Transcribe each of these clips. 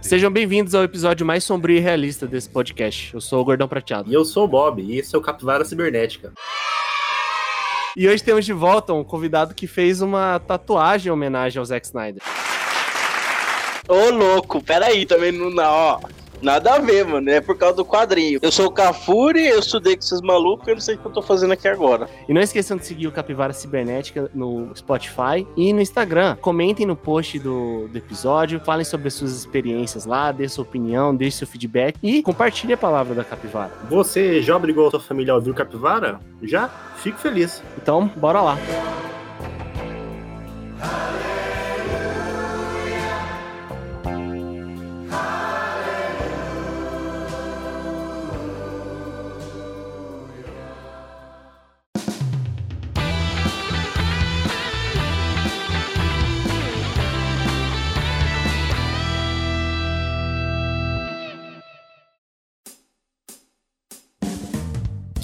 Sejam bem-vindos ao episódio mais sombrio e realista desse podcast. Eu sou o Gordão Prateado. E eu sou o Bob, e esse é o Capivara Cibernética. E hoje temos de volta um convidado que fez uma tatuagem em homenagem ao Zack Snyder. Ô, louco, peraí, também não, não, ó. Nada a ver, mano. É por causa do quadrinho. Eu sou o Cafuri, eu estudei com esses malucos, eu não sei o que eu tô fazendo aqui agora. E não esqueçam de seguir o Capivara Cibernética no Spotify e no Instagram. Comentem no post do, do episódio, falem sobre as suas experiências lá, dê sua opinião, deixe seu feedback e compartilhe a palavra da Capivara. Você já obrigou a sua família a ouvir o Capivara? Já? Fico feliz. Então, bora lá. O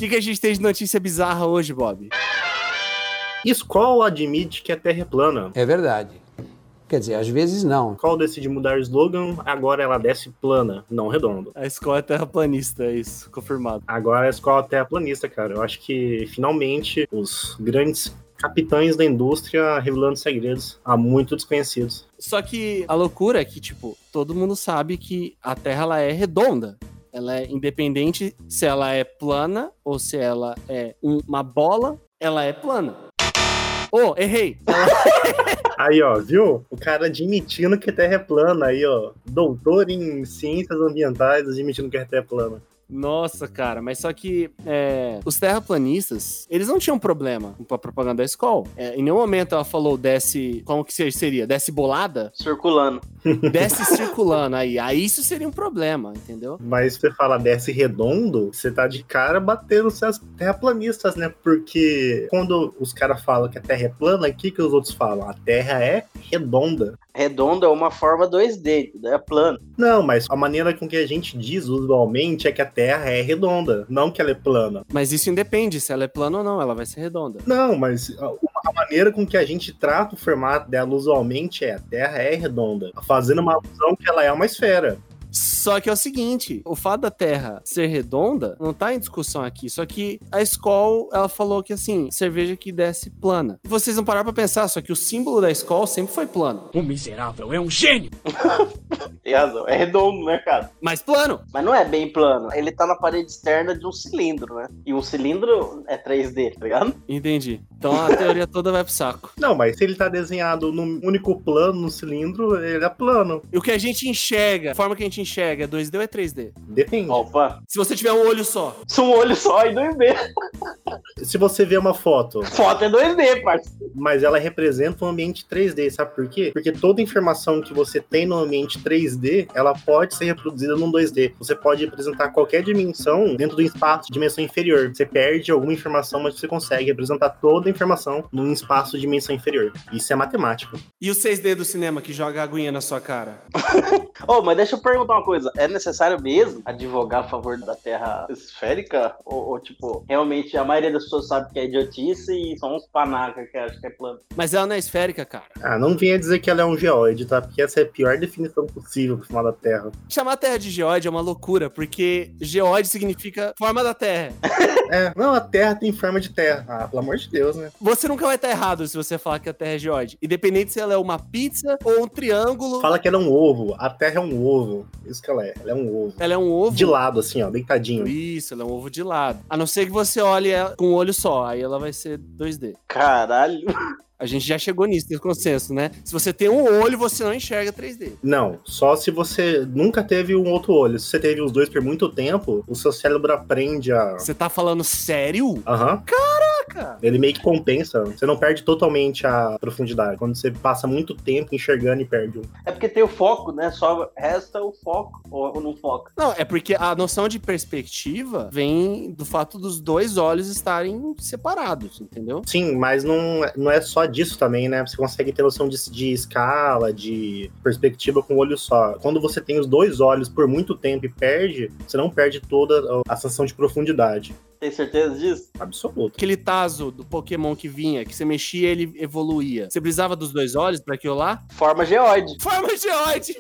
que, que a gente tem de notícia bizarra hoje, Bob? Skoll admite que a Terra é plana. É verdade. Quer dizer, às vezes não. Skoll decide mudar o slogan, agora ela desce plana, não redonda. A escola é terraplanista, é isso, confirmado. Agora a Skoll é terraplanista, cara. Eu acho que finalmente os grandes capitães da indústria revelando segredos há muito desconhecidos. Só que a loucura é que, tipo, todo mundo sabe que a Terra ela é redonda. Ela é independente se ela é plana ou se ela é um- uma bola, ela é plana. Oh, errei. Ela- Aí, ó, viu? O cara admitindo que a Terra é plana, aí, ó. Doutor em ciências ambientais admitindo que a Terra é plana. Nossa, cara, mas só que é, os terraplanistas, eles não tinham problema com a propaganda da escola. É, em nenhum momento ela falou desce. Como que seria? Desce bolada? Circulando. Desce circulando aí. Aí isso seria um problema, entendeu? Mas você fala desce redondo, você tá de cara batendo os seus terraplanistas, né? Porque quando os caras falam que a Terra é plana, o que, que os outros falam? A Terra é redonda. Redondo é uma forma 2D, é plano. Não, mas a maneira com que a gente diz usualmente é que a Terra é redonda, não que ela é plana. Mas isso independe se ela é plana ou não, ela vai ser redonda. Não, mas a, a maneira com que a gente trata o formato dela usualmente é a Terra é redonda, fazendo uma alusão que ela é uma esfera. Só que é o seguinte, o fato da Terra ser redonda não tá em discussão aqui. Só que a Skol, ela falou que assim, cerveja que desce plana. Vocês não pararam pra pensar, só que o símbolo da Skol sempre foi plano. O miserável é um gênio! Tem razão. É redondo, né, cara? Mas plano! Mas não é bem plano. Ele tá na parede externa de um cilindro, né? E um cilindro é 3D, tá ligado? Entendi. Então a teoria toda vai pro saco. Não, mas se ele tá desenhado num único plano, no cilindro, ele é plano. E o que a gente enxerga, a forma que a gente enxerga é 2D ou é 3D? Depende. Opa. Se você tiver um olho só. Se um olho só e 2D. Se você vê uma foto, Foto é 2D, parceiro. Mas ela representa um ambiente 3D, sabe por quê? Porque toda informação que você tem no ambiente 3D, ela pode ser reproduzida num 2D. Você pode representar qualquer dimensão dentro do espaço de dimensão inferior. Você perde alguma informação, mas você consegue representar toda a informação num espaço de dimensão inferior. Isso é matemática. E o 6D do cinema que joga a aguinha na sua cara? Ô, mas deixa eu perguntar uma coisa. É necessário mesmo advogar a favor da Terra esférica? Ou, ou, tipo, realmente a maioria das pessoas sabe que é idiotice e são uns panacas que acham que é plano? Mas ela não é esférica, cara. Ah, não venha dizer que ela é um geóide, tá? Porque essa é a pior definição possível pra falar da Terra. Chamar a Terra de geóide é uma loucura, porque geóide significa forma da Terra. É, não, a Terra tem forma de terra. Ah, pelo amor de Deus, né? Você nunca vai estar errado se você falar que a Terra é geóide. Independente se ela é uma pizza ou um triângulo. Fala que ela é um ovo. A Terra é um ovo. Isso que ela é. Ela é um ovo. Ela é um ovo. De lado, assim, ó, deitadinho. Isso, ela é um ovo de lado. A não ser que você olhe ela com um olho só, aí ela vai ser 2D. Caralho. A gente já chegou nisso, nesse consenso, né? Se você tem um olho, você não enxerga 3D. Não, só se você nunca teve um outro olho. Se você teve os dois por muito tempo, o seu cérebro aprende a. Você tá falando sério? Aham. Caraca! Ele meio que compensa. Você não perde totalmente a profundidade. Quando você passa muito tempo enxergando e perde um. É porque tem o foco, né? Só resta o foco. Ou não foca. Não, é porque a noção de perspectiva vem do fato dos dois olhos estarem separados, entendeu? Sim, mas não, não é só disso também, né? Você consegue ter noção de, de escala, de perspectiva com o olho só. Quando você tem os dois olhos por muito tempo e perde, você não perde toda a sensação de profundidade. Tem certeza disso? Absoluto. Aquele taso do Pokémon que vinha, que você mexia ele evoluía. Você precisava dos dois olhos pra aquilo lá? Forma geoide. Forma geoide!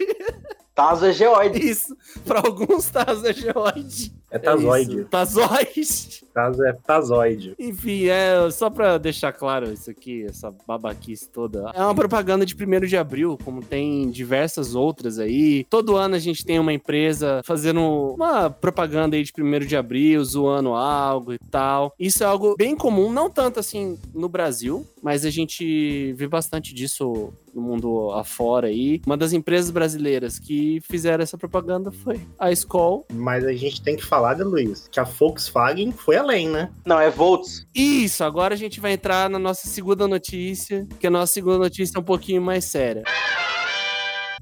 Taso é geoide. Isso. Pra alguns taso é geoide. É tazoide. isso. Tazoide. Tazo é tazoide. Enfim, é só pra deixar claro isso aqui, essa babaquice toda. É uma propaganda de 1 de abril, como tem diversas outras aí. Todo ano a gente tem uma empresa fazendo uma propaganda aí de 1 de abril, zoando algo e tal. Isso é algo bem comum, não tanto assim no Brasil, mas a gente vê bastante disso no mundo afora aí. Uma das empresas brasileiras que fizeram essa propaganda foi a Skoll. Mas a gente tem que falar, né, Luiz, que a Volkswagen foi além, né? Não, é volts. Isso, agora a gente vai entrar na nossa segunda notícia, que a nossa segunda notícia é um pouquinho mais séria.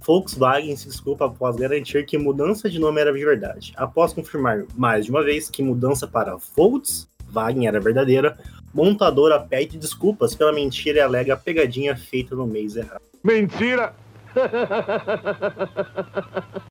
Volkswagen se desculpa após garantir que mudança de nome era de verdade. Após confirmar mais de uma vez que mudança para Volkswagen era verdadeira, montadora pede desculpas pela mentira e alega a pegadinha feita no mês errado. Mentira!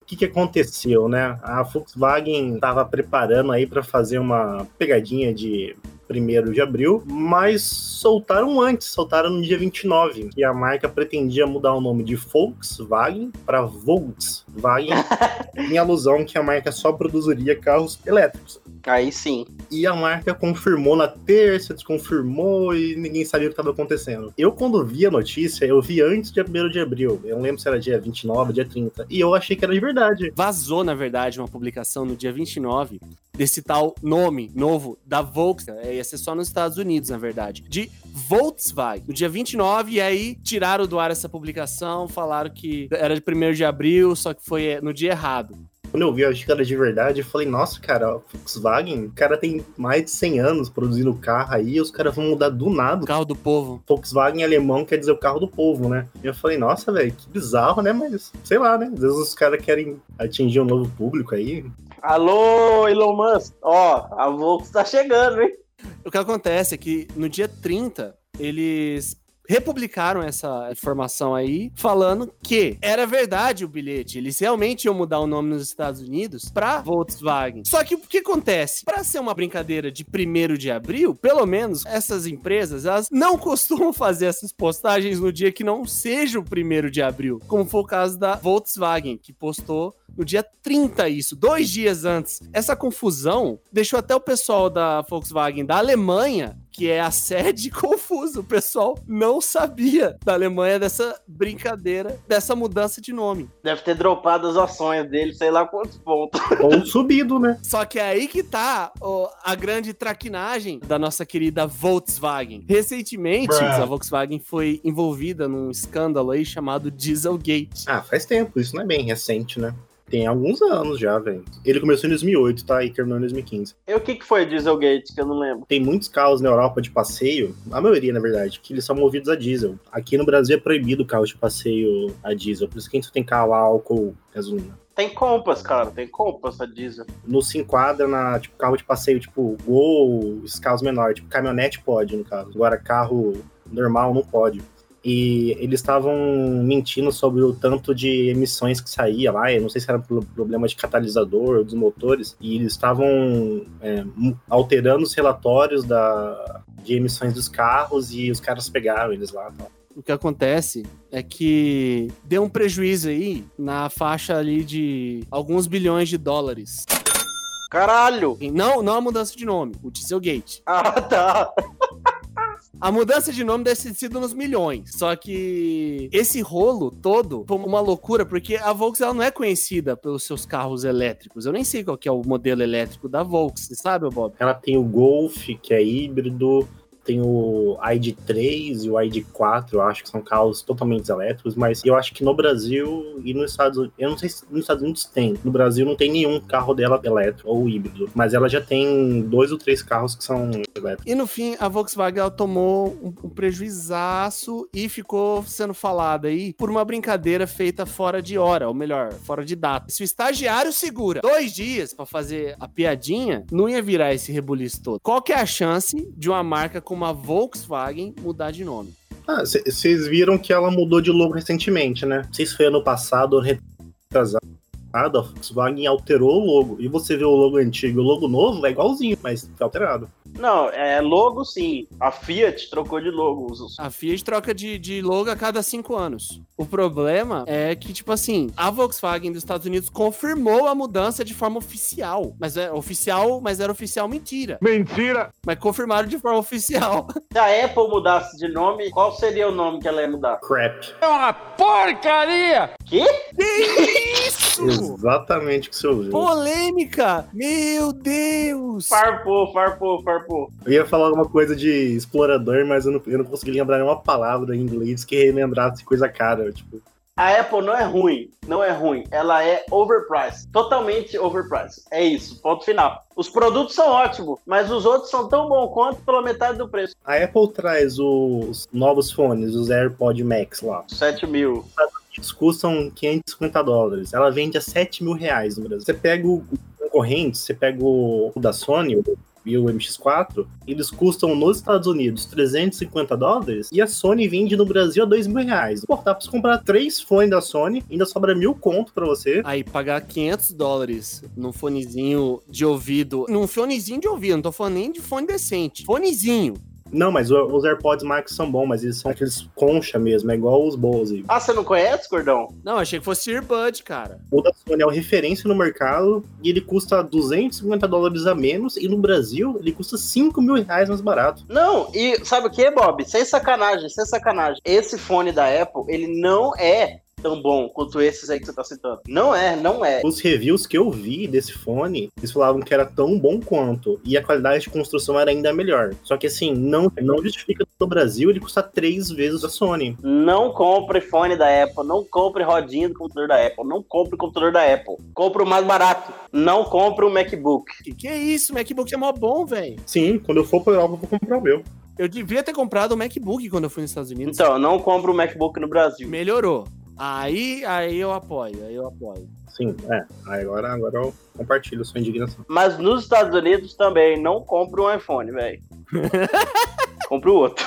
O que, que aconteceu, né? A Volkswagen estava preparando aí para fazer uma pegadinha de 1 de abril, mas soltaram antes, soltaram no dia 29, que a marca pretendia mudar o nome de Volkswagen para Volkswagen, em alusão que a marca só produziria carros elétricos. Aí sim. E a marca confirmou na terça, desconfirmou e ninguém sabia o que estava acontecendo. Eu, quando vi a notícia, eu vi antes de 1 de abril. Eu não lembro se era dia 29, dia 30. E eu achei que era de verdade. Vazou, na verdade, uma publicação no dia 29 desse tal nome novo da Volkswagen. É, Ia ser só nos Estados Unidos, na verdade. De Volkswagen. No dia 29, e aí tiraram do ar essa publicação, falaram que era de 1 de abril, só que foi é, no dia errado. Quando eu vi, eu achei que era de verdade. Eu falei, nossa, cara, a Volkswagen, o cara tem mais de 100 anos produzindo carro aí, e os caras vão mudar do nada. O carro do povo. Volkswagen alemão quer dizer o carro do povo, né? E eu falei, nossa, velho, que bizarro, né? Mas, sei lá, né? Às vezes os caras querem atingir um novo público aí. Alô, Elon Musk. Ó, a Volks tá chegando, hein? O que acontece é que no dia 30, eles republicaram essa informação aí, falando que era verdade o bilhete. Eles realmente iam mudar o nome nos Estados Unidos pra Volkswagen. Só que o que acontece? Pra ser uma brincadeira de 1 de abril, pelo menos essas empresas, elas não costumam fazer essas postagens no dia que não seja o 1 de abril, como foi o caso da Volkswagen, que postou no dia 30 isso, dois dias antes. Essa confusão deixou até o pessoal da Volkswagen da Alemanha, que é a sede, confuso. O pessoal não sabia da Alemanha dessa brincadeira, dessa mudança de nome. Deve ter dropado as ações dele, sei lá quantos pontos. Ou subido, né? Só que é aí que tá ó, a grande traquinagem da nossa querida Volkswagen. Recentemente, Bruh. a Volkswagen foi envolvida num escândalo aí chamado Dieselgate. Ah, faz tempo, isso não é bem recente, né? Tem alguns anos já, velho. Ele começou em 2008, tá? E terminou em 2015. E o que, que foi Dieselgate, que eu não lembro? Tem muitos carros na Europa de passeio, a maioria, na verdade, que eles são movidos a diesel. Aqui no Brasil é proibido o carro de passeio a diesel, por isso que a gente tem carro a álcool gasolina. Tem Compass, cara, tem Compass a diesel. Não se enquadra na, tipo, carro de passeio, tipo, Gol, esses carros menores. Tipo, caminhonete pode, no caso. Agora, carro normal não pode. E eles estavam mentindo sobre o tanto de emissões que saía lá. Eu não sei se era pro- problema de catalisador dos motores. E eles estavam é, alterando os relatórios da, de emissões dos carros e os caras pegaram eles lá. Tal. O que acontece é que deu um prejuízo aí na faixa ali de alguns bilhões de dólares. Caralho! E Não, não a mudança de nome, o Dieselgate. Ah, tá. A mudança de nome deve ter sido nos milhões. Só que esse rolo todo foi uma loucura, porque a Volkswagen ela não é conhecida pelos seus carros elétricos. Eu nem sei qual que é o modelo elétrico da você sabe, Bob? Ela tem o Golf, que é híbrido. Tem o ID3 e o ID4, eu acho que são carros totalmente elétricos, mas eu acho que no Brasil e nos Estados Unidos, eu não sei se nos Estados Unidos tem. No Brasil não tem nenhum carro dela elétrico ou híbrido, mas ela já tem dois ou três carros que são elétricos. E no fim, a Volkswagen ela tomou um, um e ficou sendo falada aí por uma brincadeira feita fora de hora, ou melhor, fora de data. Se o estagiário segura dois dias pra fazer a piadinha, não ia virar esse rebuliço todo. Qual que é a chance de uma marca como a Volkswagen mudar de nome? Ah, vocês viram que ela mudou de logo recentemente, né? Não sei se foi ano passado ou retrasado. A Volkswagen alterou o logo. E você vê o logo antigo e o logo novo, é igualzinho, mas tá alterado. Não, é logo sim. A Fiat trocou de logo. A Fiat troca de, de logo a cada cinco anos. O problema é que, tipo assim, a Volkswagen dos Estados Unidos confirmou a mudança de forma oficial. Mas é oficial, mas era oficial mentira. Mentira! Mas confirmaram de forma oficial. Se a Apple mudasse de nome, qual seria o nome que ela ia mudar? Crap. É uma porcaria! Quê? Que isso? Exatamente o que você ouviu. Polêmica! Meu Deus! Farpou, farpou, farpou. Eu ia falar alguma coisa de explorador, mas eu não, eu não consegui lembrar nenhuma palavra em inglês que relembrasse coisa cara. Tipo, A Apple não é ruim, não é ruim. Ela é overpriced. Totalmente overpriced. É isso, ponto final. Os produtos são ótimos, mas os outros são tão bons quanto pela metade do preço. a Apple traz os novos fones, os AirPod Max lá. 7 mil. Custam 550 dólares. Ela vende a 7 mil reais no Brasil. Você pega o concorrente, você pega o da Sony, e o MX4, eles custam nos Estados Unidos 350 dólares e a Sony vende no Brasil a 2 mil reais. Pra você comprar três fones da Sony, ainda sobra mil conto pra você. Aí, pagar 500 dólares num fonezinho de ouvido. Num fonezinho de ouvido, não tô falando nem de fone decente. Fonezinho. Não, mas o- os AirPods Max são bons, mas eles são aqueles concha mesmo, é igual os Bose. Ah, você não conhece, Gordão? Não, achei que fosse Earbud, cara. O da Sony é o referência no mercado e ele custa 250 dólares a menos e no Brasil ele custa 5 mil reais mais barato. Não, e sabe o que, Bob? Sem sacanagem, sem sacanagem. Esse fone da Apple, ele não é tão bom quanto esses aí que você tá citando. Não é, não é. Os reviews que eu vi desse fone, eles falavam que era tão bom quanto e a qualidade de construção era ainda melhor. Só que assim, não, não justifica no Brasil ele custa três vezes a Sony. Não compre fone da Apple, não compre rodinha do computador da Apple, não compre o computador da Apple. Compre o mais barato. Não compre o MacBook. Que que é isso? MacBook é mó bom, velho. Sim, quando eu for pra Europa eu vou comprar o meu. Eu devia ter comprado o MacBook quando eu fui nos Estados Unidos. Então, não compre o MacBook no Brasil. Melhorou. Aí, aí eu apoio, aí eu apoio. Sim, é. Aí Agora, agora eu compartilho sua indignação. Mas nos Estados Unidos também, não compre um iPhone, velho. compre o outro.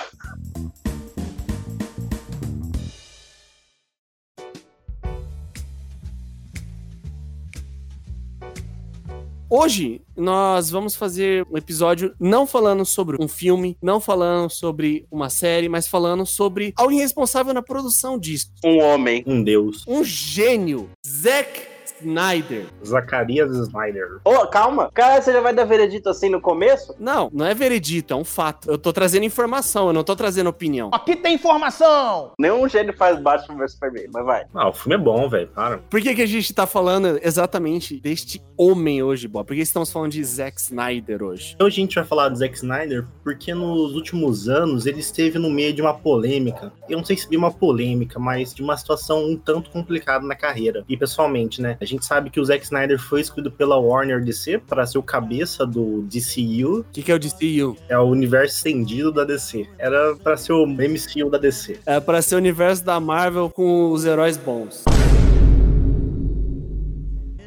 Hoje nós vamos fazer um episódio não falando sobre um filme, não falando sobre uma série, mas falando sobre alguém responsável na produção disso. Um homem. Um deus. Um gênio, Zack Snyder. Zacarias Snyder. Ô, calma. Cara, você já vai dar veredito assim no começo? Não, não é veredito, é um fato. Eu tô trazendo informação, eu não tô trazendo opinião. Aqui tem informação! Nenhum gênio faz Batman vs Superman, mas vai. Ah, o filme é bom, velho. Para. Por que, que a gente tá falando exatamente deste homem hoje, Bob? Por que estamos falando de Zack Snyder hoje? Hoje a gente vai falar do Zack Snyder porque nos últimos anos ele esteve no meio de uma polêmica. Eu não sei se de uma polêmica, mas de uma situação um tanto complicada na carreira. E pessoalmente, né? A gente sabe que o Zack Snyder foi escolhido pela Warner DC para ser o cabeça do DCU, O que, que é o DCU? é o universo estendido da DC. Era para ser o MCU da DC. É pra ser o universo da Marvel com os heróis bons.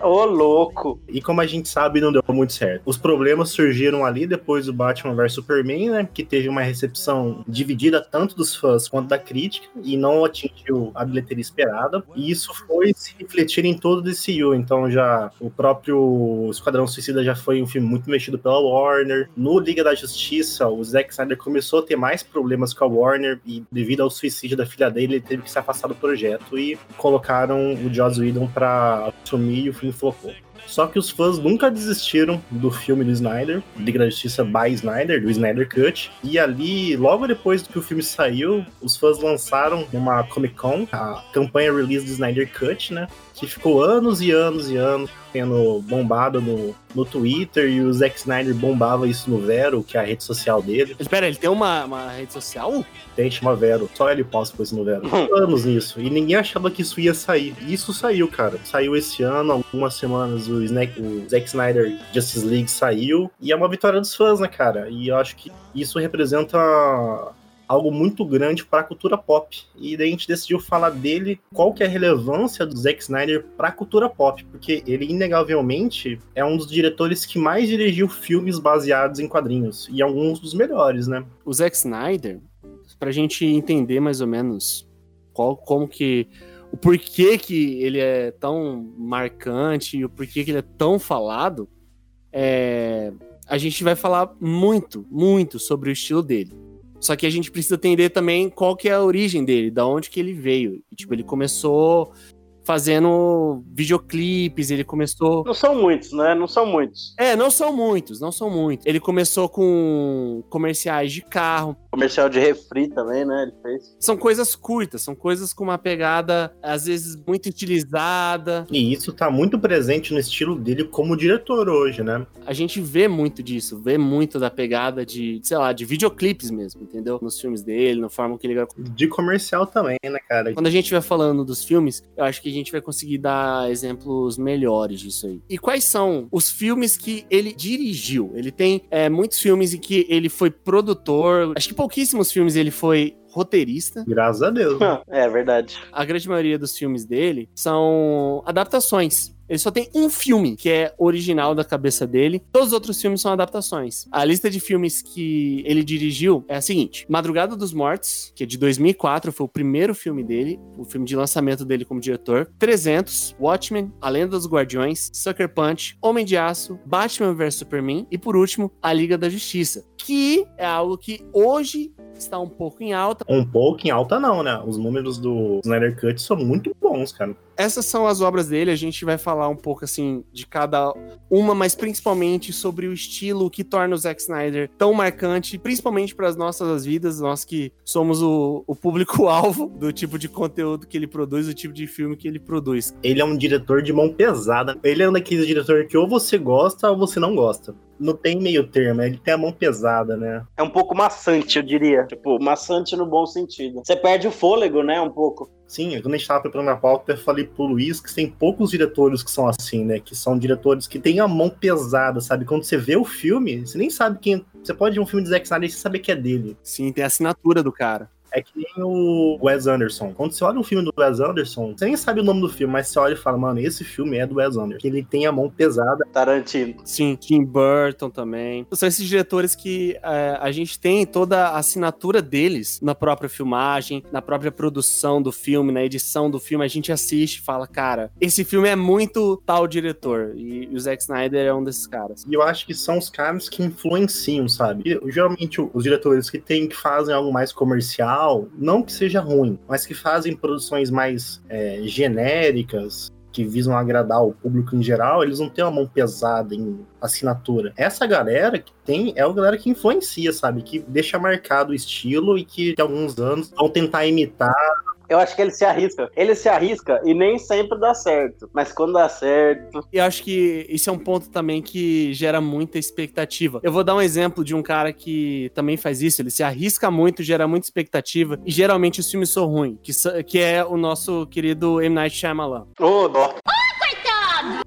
Ô, louco. E como a gente sabe, não deu muito certo. Os problemas surgiram ali depois do Batman vs Superman, né? Que teve uma recepção dividida tanto dos fãs quanto da crítica e não atingiu a bilheteria esperada. E isso foi se refletir em todo o DCU. Então já o próprio Esquadrão Suicida já foi um filme muito mexido pela Warner. No Liga da Justiça, o Zack Snyder começou a ter mais problemas com a Warner e devido ao suicídio da filha dele, ele teve que se afastar do projeto e colocaram o Joss Whedon pra assumir e o filme flopou. Só que os fãs nunca desistiram do filme do Snyder, Liga da Justiça by Snyder, do Snyder Cut. E ali, logo depois que o filme saiu, os fãs lançaram numa Comic Con a campanha release do Snyder Cut, né? Que ficou anos e anos e anos sendo bombado no, no Twitter e o Zack Snyder bombava isso no Vero, que é a rede social dele. Espera, ele tem uma, uma rede social? Tem, chama Vero. Só ele posta coisa no Vero. anos nisso. E ninguém achava que isso ia sair. E isso saiu, cara. Saiu esse ano, algumas semanas, o, Snack, o Zack Snyder Justice League saiu. E é uma vitória dos fãs, né, cara? E eu acho que isso representa algo muito grande para a cultura pop. E daí a gente decidiu falar dele, qual que é a relevância do Zack Snyder para a cultura pop, porque ele inegavelmente é um dos diretores que mais dirigiu filmes baseados em quadrinhos e alguns dos melhores, né? O Zack Snyder, pra gente entender mais ou menos qual, como que o porquê que ele é tão marcante e o porquê que ele é tão falado, é, a gente vai falar muito, muito sobre o estilo dele. Só que a gente precisa entender também qual que é a origem dele, da onde que ele veio. E, tipo, ele começou fazendo videoclipes, ele começou. Não são muitos, né? Não são muitos. É, não são muitos, não são muitos. Ele começou com comerciais de carro. Comercial de refri também, né? Ele fez. São coisas curtas, são coisas com uma pegada, às vezes, muito utilizada. E isso tá muito presente no estilo dele como diretor hoje, né? A gente vê muito disso, vê muito da pegada de, sei lá, de videoclipes mesmo, entendeu? Nos filmes dele, na forma que ele. De comercial também, né, cara? Quando a gente vai falando dos filmes, eu acho que a gente vai conseguir dar exemplos melhores disso aí. E quais são os filmes que ele dirigiu? Ele tem é, muitos filmes em que ele foi produtor, acho que pouquíssimos filmes ele foi roteirista. Graças a Deus. é verdade. A grande maioria dos filmes dele são adaptações. Ele só tem um filme que é original da cabeça dele. Todos os outros filmes são adaptações. A lista de filmes que ele dirigiu é a seguinte: Madrugada dos Mortos, que é de 2004, foi o primeiro filme dele, o filme de lançamento dele como diretor. 300, Watchmen, A Lenda dos Guardiões, Sucker Punch, Homem de Aço, Batman vs Superman e por último, A Liga da Justiça, que é algo que hoje está um pouco em alta. Um pouco em alta não, né? Os números do Snyder Cut são muito bons, cara. Essas são as obras dele, a gente vai falar um pouco assim de cada uma, mas principalmente sobre o estilo que torna o Zack Snyder tão marcante, principalmente para as nossas vidas, nós que somos o, o público-alvo do tipo de conteúdo que ele produz, do tipo de filme que ele produz. Ele é um diretor de mão pesada. Ele é um daqueles diretores que ou você gosta ou você não gosta não tem meio termo, ele tem a mão pesada, né? É um pouco maçante, eu diria. Tipo, maçante no bom sentido. Você perde o fôlego, né? Um pouco. Sim, quando a gente tava preparando a pauta, eu falei pro Luiz que tem poucos diretores que são assim, né? Que são diretores que têm a mão pesada, sabe? Quando você vê o filme, você nem sabe quem. Você pode ver um filme de Zack Snyder e você saber que é dele. Sim, tem a assinatura do cara. É que nem o Wes Anderson. Quando você olha um filme do Wes Anderson, você nem sabe o nome do filme, mas você olha e fala, mano, esse filme é do Wes Anderson. Ele tem a mão pesada. Tarantino. Sim, Tim Burton também. São esses diretores que é, a gente tem toda a assinatura deles na própria filmagem, na própria produção do filme, na edição do filme. A gente assiste e fala, cara, esse filme é muito tal diretor. E, e o Zack Snyder é um desses caras. E eu acho que são os caras que influenciam, sabe? E, geralmente os diretores que tem que fazem algo mais comercial não que seja ruim, mas que fazem produções mais é, genéricas, que visam agradar o público em geral, eles não têm uma mão pesada em assinatura. Essa galera que tem é a galera que influencia, sabe? Que deixa marcado o estilo e que, de alguns anos vão tentar imitar eu acho que ele se arrisca. Ele se arrisca e nem sempre dá certo. Mas quando dá certo. E acho que isso é um ponto também que gera muita expectativa. Eu vou dar um exemplo de um cara que também faz isso. Ele se arrisca muito, gera muita expectativa. E geralmente os filmes são ruins. Que, que é o nosso querido M. Night Shyamalan. Ô, oh, dó.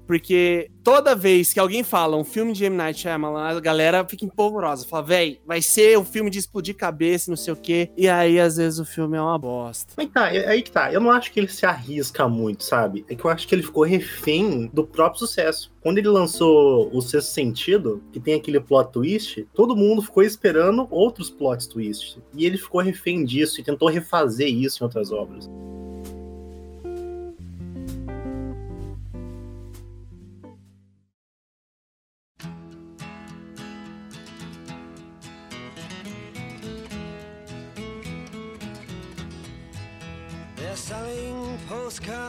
Porque toda vez que alguém fala um filme de M. Night Shyamalan, a galera fica empolvorosa. Fala, véi, vai ser um filme de explodir cabeça, não sei o quê. E aí, às vezes, o filme é uma bosta. Aí tá, é, aí que tá. Eu não acho que ele se arrisca muito, sabe? É que eu acho que ele ficou refém do próprio sucesso. Quando ele lançou O Sexto Sentido, que tem aquele plot twist, todo mundo ficou esperando outros plot twists. E ele ficou refém disso e tentou refazer isso em outras obras.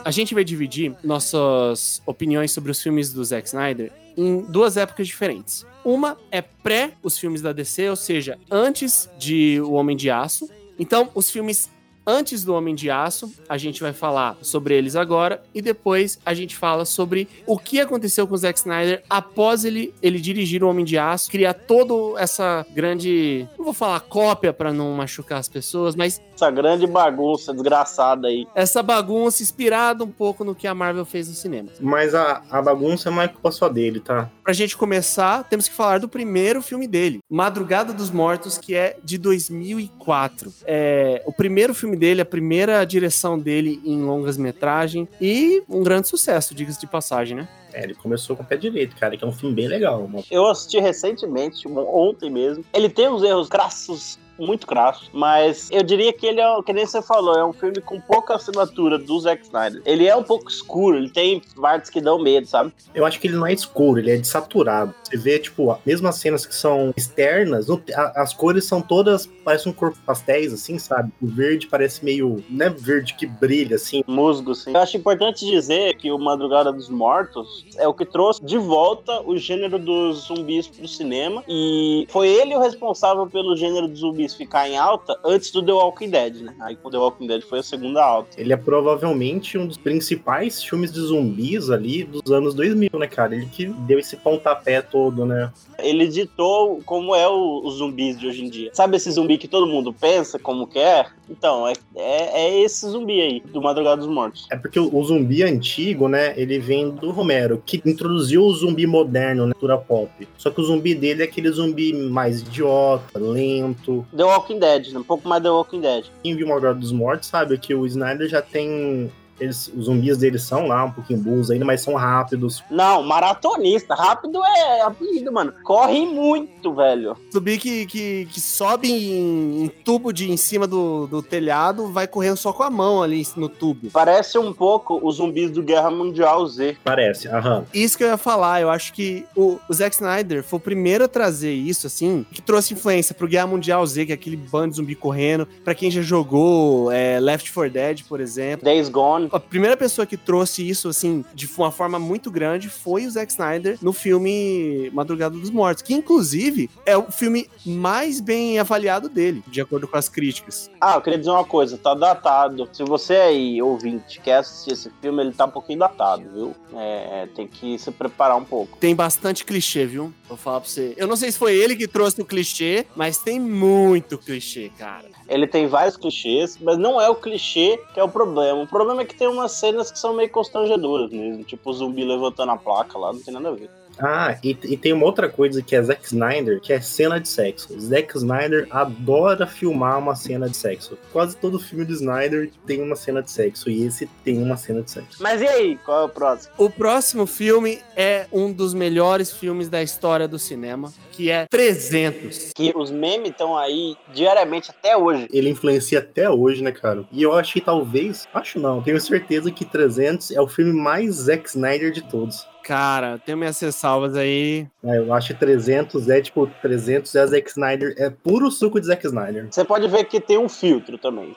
A gente vai dividir nossas opiniões sobre os filmes do Zack Snyder em duas épocas diferentes. Uma é pré os filmes da DC, ou seja, antes de O Homem de Aço. Então, os filmes antes do Homem de Aço, a gente vai falar sobre eles agora e depois a gente fala sobre o que aconteceu com o Zack Snyder após ele, ele dirigir o Homem de Aço, criar toda essa grande, não vou falar cópia para não machucar as pessoas, mas essa grande bagunça desgraçada aí. Essa bagunça inspirada um pouco no que a Marvel fez no cinema. Mas a, a bagunça não é culpa só dele, tá? Pra gente começar, temos que falar do primeiro filme dele, Madrugada dos Mortos, que é de 2004. É o primeiro filme dele, a primeira direção dele em longas metragem e um grande sucesso, diga-se de passagem, né? É, ele começou com o pé direito, cara, que é um filme bem legal. Eu assisti recentemente, ontem mesmo. Ele tem uns erros crassos muito crasso. Mas eu diria que ele é, que nem você falou, é um filme com pouca assinatura do Zack Snyder. Ele é um pouco escuro, ele tem partes que dão medo, sabe? Eu acho que ele não é escuro, ele é desaturado. Você vê, tipo, mesmo as cenas que são externas, as cores são todas, parece um corpo pastéis, assim, sabe? O verde parece meio, não é verde que brilha, assim. Musgo, sim. Eu acho importante dizer que o Madrugada dos Mortos é o que trouxe de volta o gênero dos zumbis pro cinema. E foi ele o responsável pelo gênero dos zumbis ficar em alta antes do The Walking Dead, né? Aí com The Walking Dead foi a segunda alta. Ele é provavelmente um dos principais filmes de zumbis ali dos anos 2000, né, cara? Ele que deu esse pontapé todo, né? Ele ditou como é o- os zumbis de hoje em dia. Sabe esse zumbi que todo mundo pensa como que é? Então, é, é, é esse zumbi aí, do Madrugada dos Mortos. É porque o, o zumbi antigo, né, ele vem do Romero, que introduziu o zumbi moderno na cultura pop. Só que o zumbi dele é aquele zumbi mais idiota, lento. The Walking Dead, né? Um pouco mais The Walking Dead. Quem viu dos Mortos sabe que o Snyder já tem... Eles, os zumbis deles são lá um pouquinho burros ainda, mas são rápidos. Não, maratonista. Rápido é apelido, mano. Corre muito, velho. Zumbi que, que, que sobe em, em tubo de em cima do, do telhado, vai correndo só com a mão ali no tubo. Parece um pouco os zumbis do Guerra Mundial Z. Parece, aham. Isso que eu ia falar, eu acho que o, o Zack Snyder foi o primeiro a trazer isso, assim, que trouxe influência pro Guerra Mundial Z, que é aquele bando de zumbi correndo. Pra quem já jogou é, Left 4 Dead, por exemplo. Days Gone. A primeira pessoa que trouxe isso, assim, de uma forma muito grande foi o Zack Snyder no filme Madrugada dos Mortos, que inclusive é o filme mais bem avaliado dele, de acordo com as críticas. Ah, eu queria dizer uma coisa, tá datado. Se você aí, ouvinte, quer assistir esse filme, ele tá um pouquinho datado, viu? É, tem que se preparar um pouco. Tem bastante clichê, viu? Vou falar pra você. Eu não sei se foi ele que trouxe o clichê, mas tem muito clichê, cara. Ele tem vários clichês, mas não é o clichê que é o problema. O problema é que tem umas cenas que são meio constrangedoras mesmo. Tipo o zumbi levantando a placa lá, não tem nada a ver. Ah, e, e tem uma outra coisa que é Zack Snyder, que é cena de sexo. Zack Snyder adora filmar uma cena de sexo. Quase todo filme do Snyder tem uma cena de sexo, e esse tem uma cena de sexo. Mas e aí, qual é o próximo? O próximo filme é um dos melhores filmes da história do cinema, que é 300. Que os memes estão aí diariamente até hoje. Ele influencia até hoje, né, cara? E eu acho que talvez, acho não, tenho certeza que 300 é o filme mais Zack Snyder de todos. Cara, tenho minhas ressalvas aí. É, eu acho que 300 é tipo, 300 é Zack Snyder, é puro suco de Zack Snyder. Você pode ver que tem um filtro também.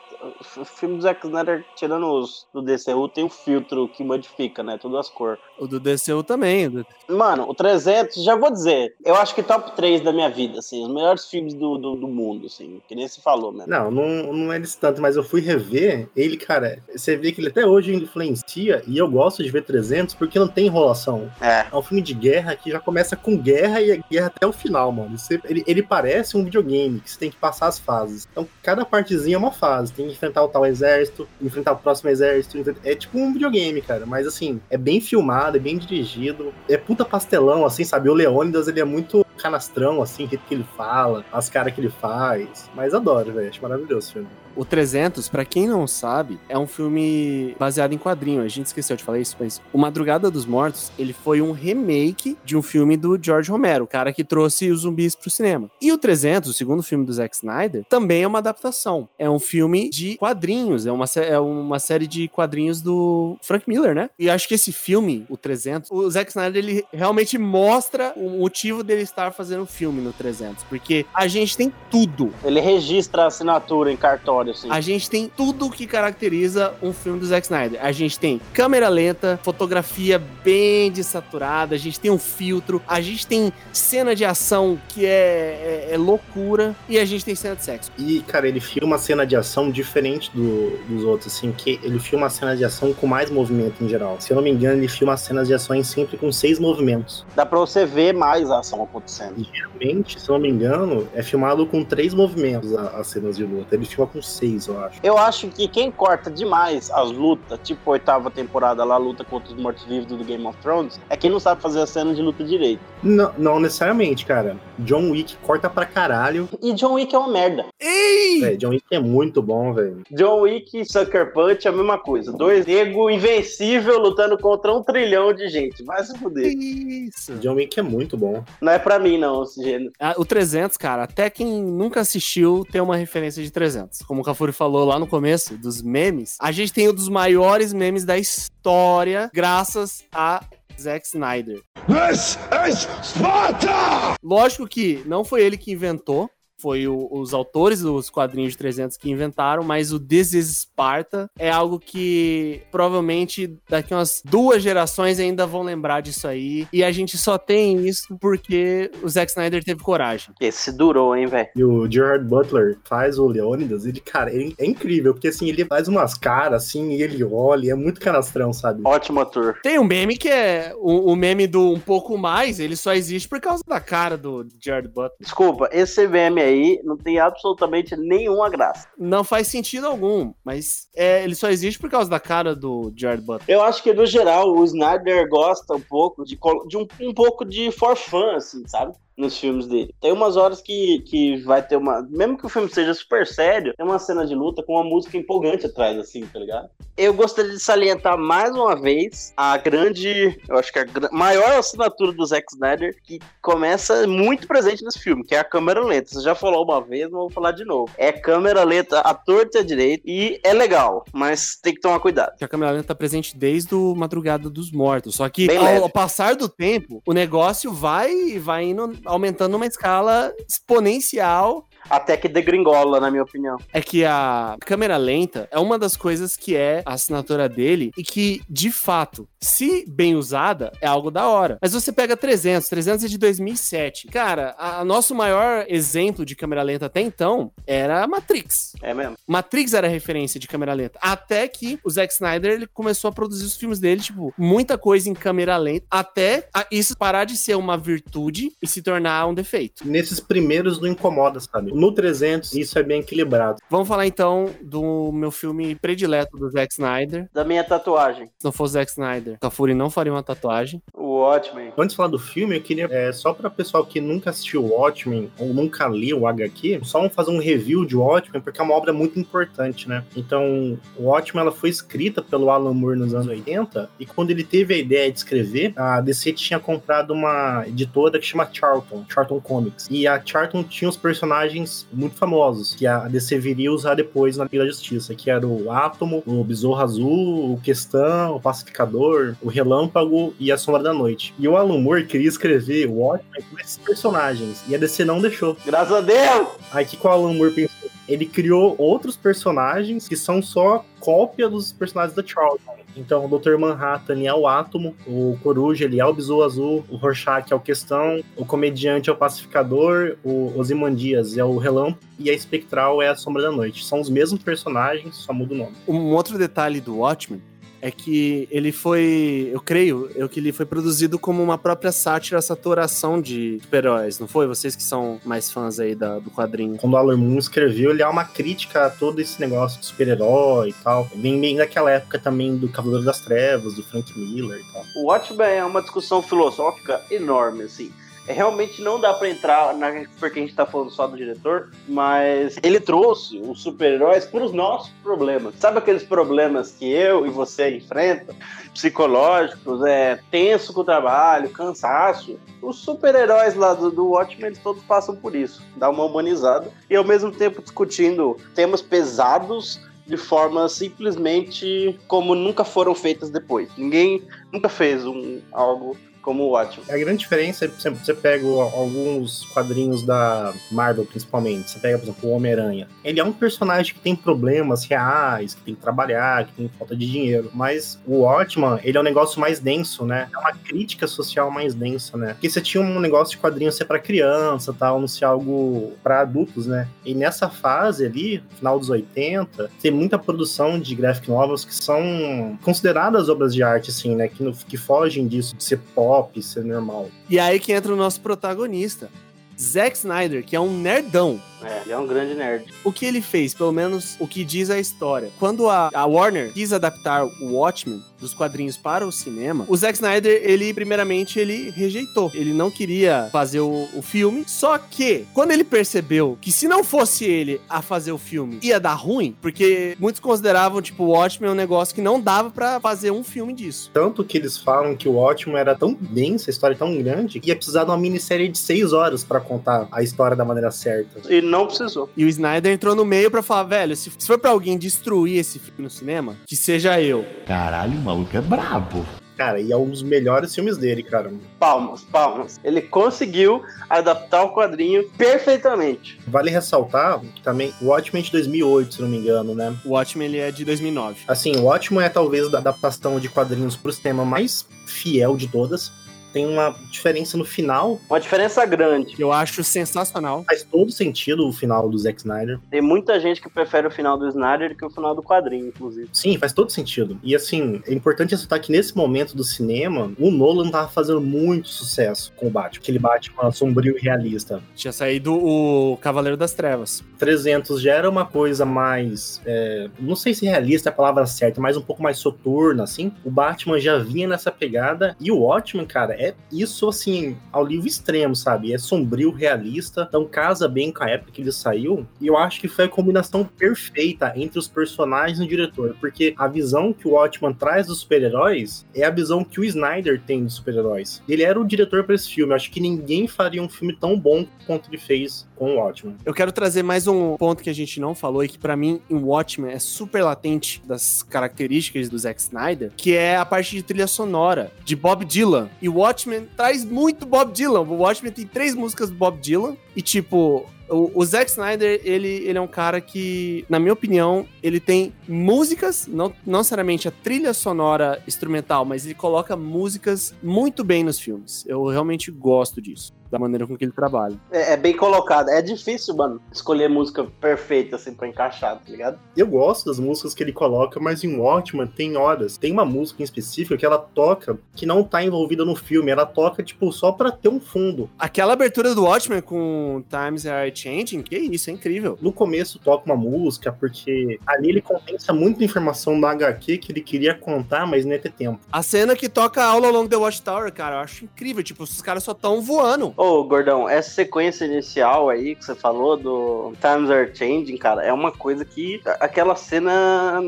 O filme do Zack Snyder, tirando os do DCU, tem um filtro que modifica, né? Todas as cores. O do DCU também. Mano, o 300, já vou dizer, eu acho que top 3 da minha vida, assim, os melhores filmes do, do, do mundo, assim, que nem se falou, mano. Não, não, não é desse tanto, mas eu fui rever ele, cara. Você vê que ele até hoje influencia, e eu gosto de ver 300 porque não tem enrolação. É. É um filme de guerra que já começa com guerra e a guerra até o final, mano. Você- ele, ele parece um videogame que você tem que passar as fases. Então, cada partezinha é uma fase. Tem que enfrentar o tal exército, enfrentar o próximo exército. É tipo um videogame, cara. Mas assim, é bem filmado, é bem dirigido. É puta pastelão, assim, sabe? O Leônidas, ele é muito canastrão, assim, o jeito que ele fala, as caras que ele faz. Mas adoro, velho. Acho maravilhoso o filme. O 300, pra quem não sabe, é um filme baseado em quadrinho. A gente esqueceu de falar isso, mas o Madrugada dos Mortos, ele foi um remake de um filme do George Romero, o cara que trouxe os zumbis pro cinema. E o 300, o segundo filme do Zack Snyder, também é uma adaptação. É um filme de quadrinhos, é uma, é uma série de quadrinhos do Frank Miller, né? E acho que esse filme, o 300, o Zack Snyder, ele realmente mostra o motivo dele estar fazendo o filme no 300, porque a gente tem tudo Ele registra a assinatura em cartório, assim. a gente tem tudo que caracteriza um filme do Zack Snyder. A gente tem câmera lenta, fotografia bem desaturada, a gente tem um filtro, a gente tem cena de ação que é, é- é loucura e a gente tem cena de sexo. E, cara, ele filma a cena de ação diferente do- dos outros, assim, que ele filma a cena de ação com mais movimento em geral. Se eu não me engano, ele filma as cenas de ações sempre com seis movimentos. Dá pra você ver mais a ação acontecendo. E geralmente, se eu não me engano, é filmado com três movimentos a- as cenas de luta. Ele filma com seis, eu acho. Eu acho que quem corta demais as lutas, tipo a oitava temporada lá, a luta contra os mortos-vivos do Game of Thrones, é quem não sabe fazer a cena de luta direito. Não, não necessariamente, cara. John Wick corta pra caralho. E John Wick é uma merda. Ei! Véi, John Wick é muito bom, velho. John Wick e Sucker Punch é a mesma coisa. Dois nego invencível lutando contra um trilhão de gente. Vai se fuder. Isso. John Wick é muito bom. Não é pra mim, não, esse gênero. Ah, O 300, cara, até quem nunca assistiu tem uma referência de 300. Como o Cafuri falou lá no começo, dos memes, a gente tem um dos maiores memes da história, graças a Zack Snyder. This is Sparta! Lógico que não foi ele que inventou, foi o- os autores dos quadrinhos de 300 que inventaram, mas o This is Sparta é algo que provavelmente daqui umas duas gerações ainda vão lembrar disso aí. E a gente só tem isso porque o Zack Snyder teve coragem. Esse durou, hein, velho? E o Gerard Butler faz o Leônidas, ele, cara, ele é incrível, porque assim, ele faz umas caras assim, e ele olha, é muito canastrão, sabe? Ótimo ator. Tem um meme que é o, o meme do um pouco mais, ele só existe por causa da cara do Jared Butler. Desculpa, esse meme aí não tem absolutamente nenhuma graça. Não faz sentido algum, mas é, ele só existe por causa da cara do Jared Butler. Eu acho que, no geral, o Snyder gosta um pouco de, de um, um pouco de for fun, assim, sabe? Nos filmes dele. Tem umas horas que, que vai ter uma. Mesmo que o filme seja super sério, tem uma cena de luta com uma música empolgante atrás, assim, tá ligado? Eu gostaria de salientar mais uma vez a grande. Eu acho que a gra- maior assinatura do Zack Snyder, que começa muito presente nesse filme, que é a câmera lenta. Você já falou uma vez, mas vou falar de novo. É câmera lenta à torta e à direita, e é legal, mas tem que tomar cuidado. que a câmera lenta tá presente desde o Madrugada dos Mortos. Só que Bem ao, leve. ao passar do tempo, o negócio vai vai indo, aumentando numa escala exponencial. Até que degringola, na minha opinião. É que a câmera lenta é uma das coisas que é a assinatura dele e que, de fato, se bem usada, é algo da hora. Mas você pega 300, 300 é de 2007. Cara, a, a nosso maior exemplo de câmera lenta até então era a Matrix. É mesmo. Matrix era referência de câmera lenta. Até que o Zack Snyder ele começou a produzir os filmes dele, tipo, muita coisa em câmera lenta. Até a- isso parar de ser uma virtude e se tornar um defeito. Nesses primeiros não incomoda, sabe? No 300, isso é bem equilibrado. Vamos falar então do meu filme predileto do Zack Snyder. Da minha tatuagem. Se não fosse o Zack Snyder, Cafuri não faria uma tatuagem. O Watchmen. Antes de falar do filme, eu queria, é, só para pessoal que nunca assistiu Watchmen ou nunca leu o HQ, só fazer um review de Watchmen, porque é uma obra muito importante, né? Então, o Watchmen ela foi escrita pelo Alan Moore nos anos 80, e quando ele teve a ideia de escrever, a DC tinha comprado uma editora que chama Charlton, Charlton Comics. E a Charlton tinha os personagens muito famosos, que a DC viria usar depois na Liga da Justiça, que era o Átomo, o Besouro Azul, o Questão, o Pacificador, o Relâmpago e a Sombra da Noite. E o Alan Moore queria escrever o Watchmen com esses personagens, e a DC não deixou. Graças a Deus! Aí que o Alan Moore pensou? Ele criou outros personagens que são só cópia dos personagens da Charlton. Então, o Dr. Manhattan é o Átomo, o Coruja ele é o Besouro Azul, o Rorschach é o Questão, o Comediante é o Pacificador, o Ozymandias é o Relâmpago e a Espectral é a Sombra da Noite. São os mesmos personagens, só muda o nome. Um outro detalhe do Watchmen é que ele foi, eu creio, eu que ele foi produzido como uma própria sátira, saturação de super-heróis, não foi? Vocês que são mais fãs aí da- do quadrinho. Quando o Alan Moore escreveu, ele é uma crítica a todo esse negócio de super-herói e tal. Bem, bem daquela época também do Cavaleiro das Trevas, do Frank Miller e tal. O Watchmen é uma discussão filosófica enorme, assim. É, realmente não dá pra entrar na, porque a gente tá falando só do diretor, mas ele trouxe os super-heróis pros nossos problemas. Sabe aqueles problemas que eu e você enfrenta? Psicológicos, é tenso com o trabalho, cansaço. Os super-heróis lá do, do Watchmen, eles todos passam por isso. Dá uma humanizada. E ao mesmo tempo discutindo temas pesados de forma simplesmente como nunca foram feitas depois. Ninguém nunca fez um, algo como o Watchmen. A grande diferença é, por exemplo, você pega alguns quadrinhos da Marvel, principalmente. Você pega, por exemplo, o Homem-Aranha. Ele é um personagem que tem problemas reais, que tem que trabalhar, que tem falta de dinheiro. Mas o Watchman, ele é um negócio mais denso, né? É uma crítica social mais densa, né? Porque você tinha um negócio de quadrinho ser pra criança, tal, não ser algo pra adultos, né? E nessa fase ali, final dos 80, tem muita produção de graphic novels que são consideradas obras de arte, assim, né? Que, no- que fogem disso, de ser pop, ser normal. E aí que entra o nosso protagonista. Zack Snyder, que é um nerdão. É, ele é um grande nerd. O que ele fez, pelo menos o que diz a história. Quando a, a Warner quis adaptar o Watchmen dos quadrinhos para o cinema, o Zack Snyder, ele, primeiramente, ele rejeitou. Ele não queria fazer o, o filme, só que, quando ele percebeu que se não fosse ele a fazer o filme, ia dar ruim, porque muitos consideravam, tipo, o Watchmen um negócio que não dava pra fazer um filme disso. Tanto que eles falam que o ótimo era tão denso, a história tão grande, que ia precisar de uma minissérie de seis horas pra contar a história da maneira certa. E não precisou. E o Snyder entrou no meio pra falar, velho, se, se for pra alguém destruir esse filme no cinema, que seja eu. Caralho, o maluco é brabo. Cara, e é um dos melhores filmes dele, cara. Palmas, palmas. Ele conseguiu adaptar o quadrinho perfeitamente. Vale ressaltar que também o Watchmen é de 2008, se não me engano, né? O Watchmen, ele é de 2009. Assim, o Watchmen é talvez a adaptação de quadrinhos pro cinema mais fiel de todas. Tem uma diferença no final, Uma diferença grande. que Eu acho sensacional. faz todo sentido o final do Zack Snyder. Tem muita gente que prefere o final do Snyder do que o final do quadrinho, inclusive. Sim, faz todo sentido. E assim, é importante ressaltar que nesse momento do cinema, o Nolan tava fazendo muito sucesso com o Batman. Aquele Batman sombrio e realista. Tinha saído o Cavaleiro das Trevas. 300 já era uma coisa mais. é, não sei se realista é a palavra certa, mas um pouco mais soturna, assim. O Batman já vinha nessa pegada. E o Watchmen, cara, é isso, assim, ao livro extremo, sabe? É sombrio, realista. Então casa bem com a época que ele saiu. E eu acho que foi a combinação perfeita entre os personagens e o diretor. Porque a visão que o Watchmen traz dos super-heróis é a visão que o Snyder tem dos super-heróis. Ele era o diretor para esse filme. Eu acho que ninguém faria um filme tão bom quanto ele fez com o Watchmen. Eu quero trazer mais um ponto que a gente não falou e que pra mim em Watchmen é super latente das características do Zack Snyder, que é a parte de trilha sonora de Bob Dylan. E Watchmen traz muito Bob Dylan. O Watchmen tem três músicas do Bob Dylan e tipo o, o Zack Snyder, ele, ele é um cara que, na minha opinião, ele tem músicas, não, não necessariamente a trilha sonora instrumental, mas ele coloca músicas muito bem nos filmes. Eu realmente gosto disso, da maneira com que ele trabalha. É, é bem colocado. É difícil, mano, escolher música perfeita, assim, pra encaixar, tá ligado? Eu gosto das músicas que ele coloca, mas em Watchmen tem horas. Tem uma música em específico que ela toca que não tá envolvida no filme. Ela toca, tipo, só pra ter um fundo. Aquela abertura do Watchmen com Times Are Changing, que isso, é incrível. No começo toca uma música, porque ali ele condensa muita informação da HQ que ele queria contar, mas não ia ter tempo. A cena que toca All Along the Watchtower, cara, eu acho incrível. Tipo, os caras só tão voando. Ô, Gordão, essa sequência inicial aí que você falou do Times Are Changing, cara, é uma coisa que aquela cena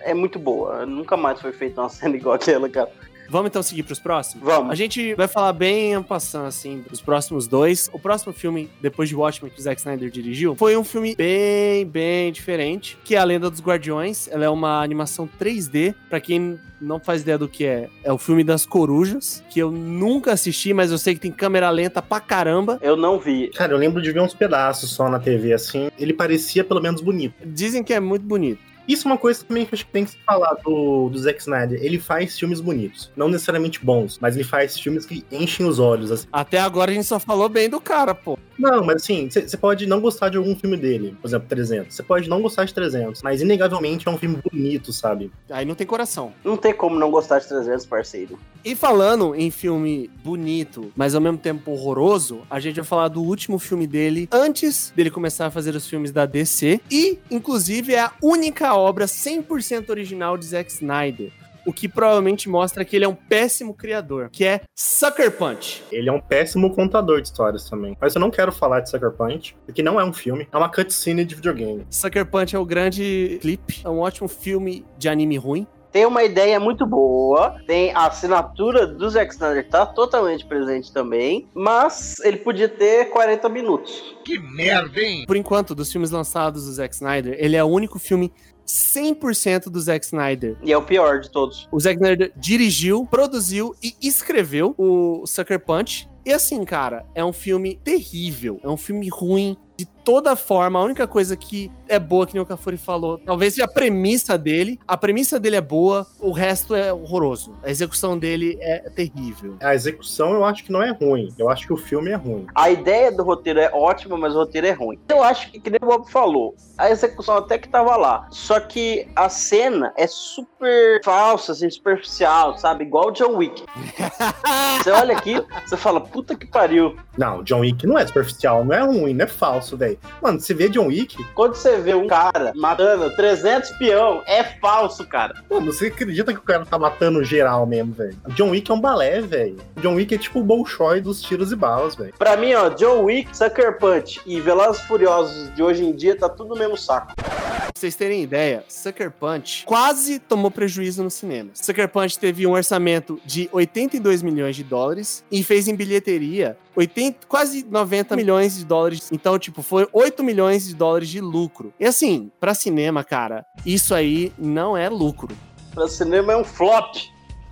é muito boa. Nunca mais foi feita uma cena igual aquela, cara. Vamos então seguir pros próximos? Vamos. A gente vai falar bem passando assim dos próximos dois. O próximo filme, depois de Watchmen, que o Zack Snyder dirigiu, foi um filme bem, bem diferente, que é A Lenda dos Guardiões. Ela é uma animação 3D. Pra quem não faz ideia do que é, é o filme das corujas, que eu nunca assisti, mas eu sei que tem câmera lenta pra caramba. Eu não vi. Cara, eu lembro de ver uns pedaços só na TV, assim. Ele parecia pelo menos bonito. Dizem que é muito bonito. Isso é uma coisa também que eu acho que tem que se falar do, do Zack Snyder. Ele faz filmes bonitos. Não necessariamente bons, mas ele faz filmes que enchem os olhos, assim. Até agora a gente só falou bem do cara, pô. Não, mas assim, você pode não gostar de algum filme dele. Por exemplo, 300. Você pode não gostar de 300, mas inegavelmente é um filme bonito, sabe? Aí não tem coração. Não tem como não gostar de 300, parceiro. E falando em filme bonito, mas ao mesmo tempo horroroso, a gente vai falar do último filme dele antes dele começar a fazer os filmes da DC. E, inclusive, é a única obra 100% original de Zack Snyder. O que provavelmente mostra que ele é um péssimo criador, que é Sucker Punch. Ele é um péssimo contador de histórias também. Mas eu não quero falar de Sucker Punch, porque não é um filme, é uma cutscene de videogame. Sucker Punch é o grande clipe, é um ótimo filme de anime ruim. Tem uma ideia muito boa, tem a assinatura do Zack Snyder tá totalmente presente também, mas ele podia ter 40 minutos. Que merda, hein? Por enquanto, dos filmes lançados do Zack Snyder, ele é o único filme 100% do Zack Snyder. E é o pior de todos. O Zack Snyder dirigiu, produziu e escreveu o Sucker Punch. E assim, cara, é um filme terrível, é um filme ruim de toda forma. A única coisa que é boa, que nem o Cafuri falou, talvez seja a premissa dele. A premissa dele é boa, o resto é horroroso. A execução dele é terrível. A execução eu acho que não é ruim. Eu acho que o filme é ruim. A ideia do roteiro é ótima, mas o roteiro é ruim. Eu acho que, que nem o Bob falou, a execução até que tava lá. Só que a cena é super falsa, assim, superficial, sabe? Igual o John Wick. você olha aqui, você fala, puta que pariu. Não, John Wick não é superficial, não é ruim, não é falso, velho. Mano, você vê John Wick, Quando você vê um cara matando 300 peão, é falso, cara. mano, você acredita que o cara tá matando geral mesmo, velho? John Wick é um balé, velho. John Wick é tipo o Bolshoi dos tiros e balas, velho. Pra mim, ó, John Wick, Sucker Punch e Velozes e Furiosos de hoje em dia tá tudo no mesmo saco. Pra vocês terem ideia, Sucker Punch quase tomou prejuízo no cinema. Sucker Punch teve um orçamento de 82 milhões de dólares e fez em bilheteria 80, quase 90 milhões de dólares. Então, tipo, foi 8 milhões de dólares de lucro. E assim, pra cinema, cara, isso aí não é lucro. Pra cinema é um flop.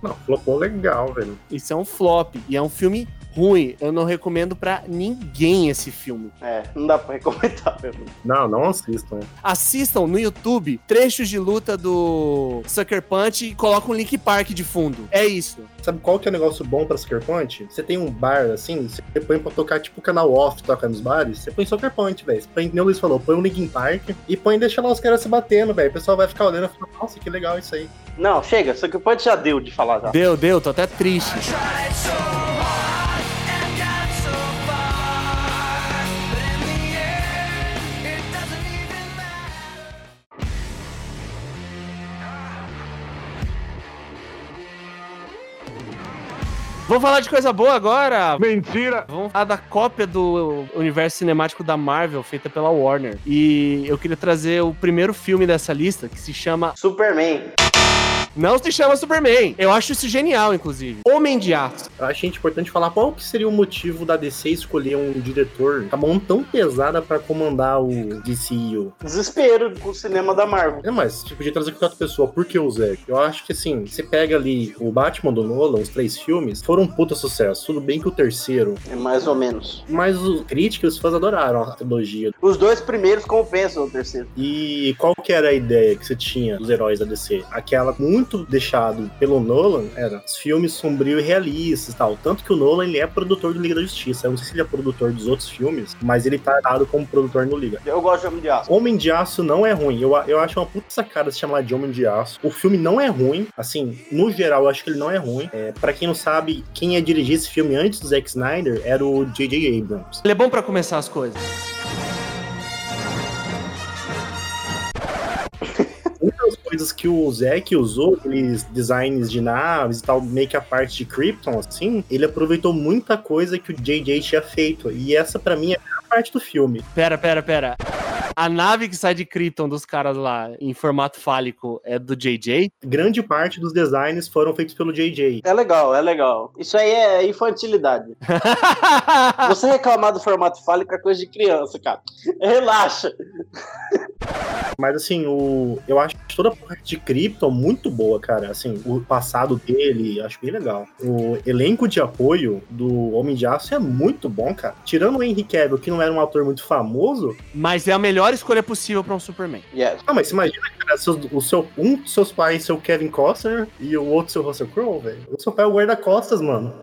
Não, flopou legal, velho. Isso é um flop e é um filme ruim. Eu não recomendo pra ninguém esse filme. É, não dá pra recomendar mesmo. Não, não assistam. Assistam no YouTube trechos de luta do Sucker Punch e colocam um Link Park de fundo. É isso. Sabe qual que é o negócio bom pra Sucker Punch? Você tem um bar, assim, você põe pra tocar, tipo, o canal off toca nos bares, você põe Sucker Punch, velho. Você põe, nem o Luiz falou, põe um Linkin Park e põe e deixa lá os caras se batendo, velho. O pessoal vai ficar olhando e falar, nossa, que legal isso aí. Não, chega, Sucker Punch já deu de falar já. Deu, deu, tô até triste. Vamos falar de coisa boa agora. Mentira! Vamos falar da cópia do universo cinemático da Marvel, feita pela Warner. E eu queria trazer o primeiro filme dessa lista, que se chama. Superman. Não se chama Superman. Eu acho isso genial, inclusive. Homem de Aço. Eu acho importante falar qual que seria o motivo da DC escolher um diretor com a mão tão pesada pra comandar o DCU. Desespero com o cinema da Marvel. É, mas você podia trazer qualquer outra pessoa. Por que o Zack? Eu acho que assim, você pega ali o Batman do Nolan, os três filmes, foram um puta sucesso. Tudo bem que o terceiro. É mais ou menos. Mas os críticos, os fãs adoraram a trilogia. Os dois primeiros compensam o terceiro. E qual que era a ideia que você tinha dos heróis da DC? Aquela muito deixado pelo Nolan era os filmes sombrios e realistas e tal. Tanto que o Nolan ele é produtor do Liga da Justiça. Eu não sei se ele é produtor dos outros filmes, mas ele tá dado como produtor no Liga. Eu gosto de Homem de Aço. Homem de Aço não é ruim. Eu, eu acho uma puta sacada se chamar de Homem de Aço. O filme não é ruim. Assim, no geral, eu acho que ele não é ruim. É, para quem não sabe, quem ia dirigir esse filme antes do Zack Snyder era o J.J. Abrams. Ele é bom pra começar as coisas. Coisas que o Zack usou, aqueles designs de naves e tal, meio que a parte de Krypton, assim, ele aproveitou muita coisa que o JJ tinha feito. E essa, pra mim, é a parte do filme. Pera, pera, pera. A nave que sai de Krypton dos caras lá em formato fálico é do JJ? Grande parte dos designs foram feitos pelo JJ. É legal, é legal. Isso aí é infantilidade. Você reclamar do formato fálico é coisa de criança, cara. Relaxa. Mas assim, o... eu acho toda a parte de Krypton muito boa, cara. Assim, o passado dele, acho bem legal. O elenco de apoio do Homem de Aço é muito bom, cara. Tirando o Henry Cavill, que não era um ator muito famoso, Mas é a melhor escolha possível pra um Superman. Yes. Ah, mas imagina, cara, seus- o seu, um dos seus pais ser o Kevin Costner e o outro ser o Russell Crowe, velho. O seu pai é o guarda-costas, mano.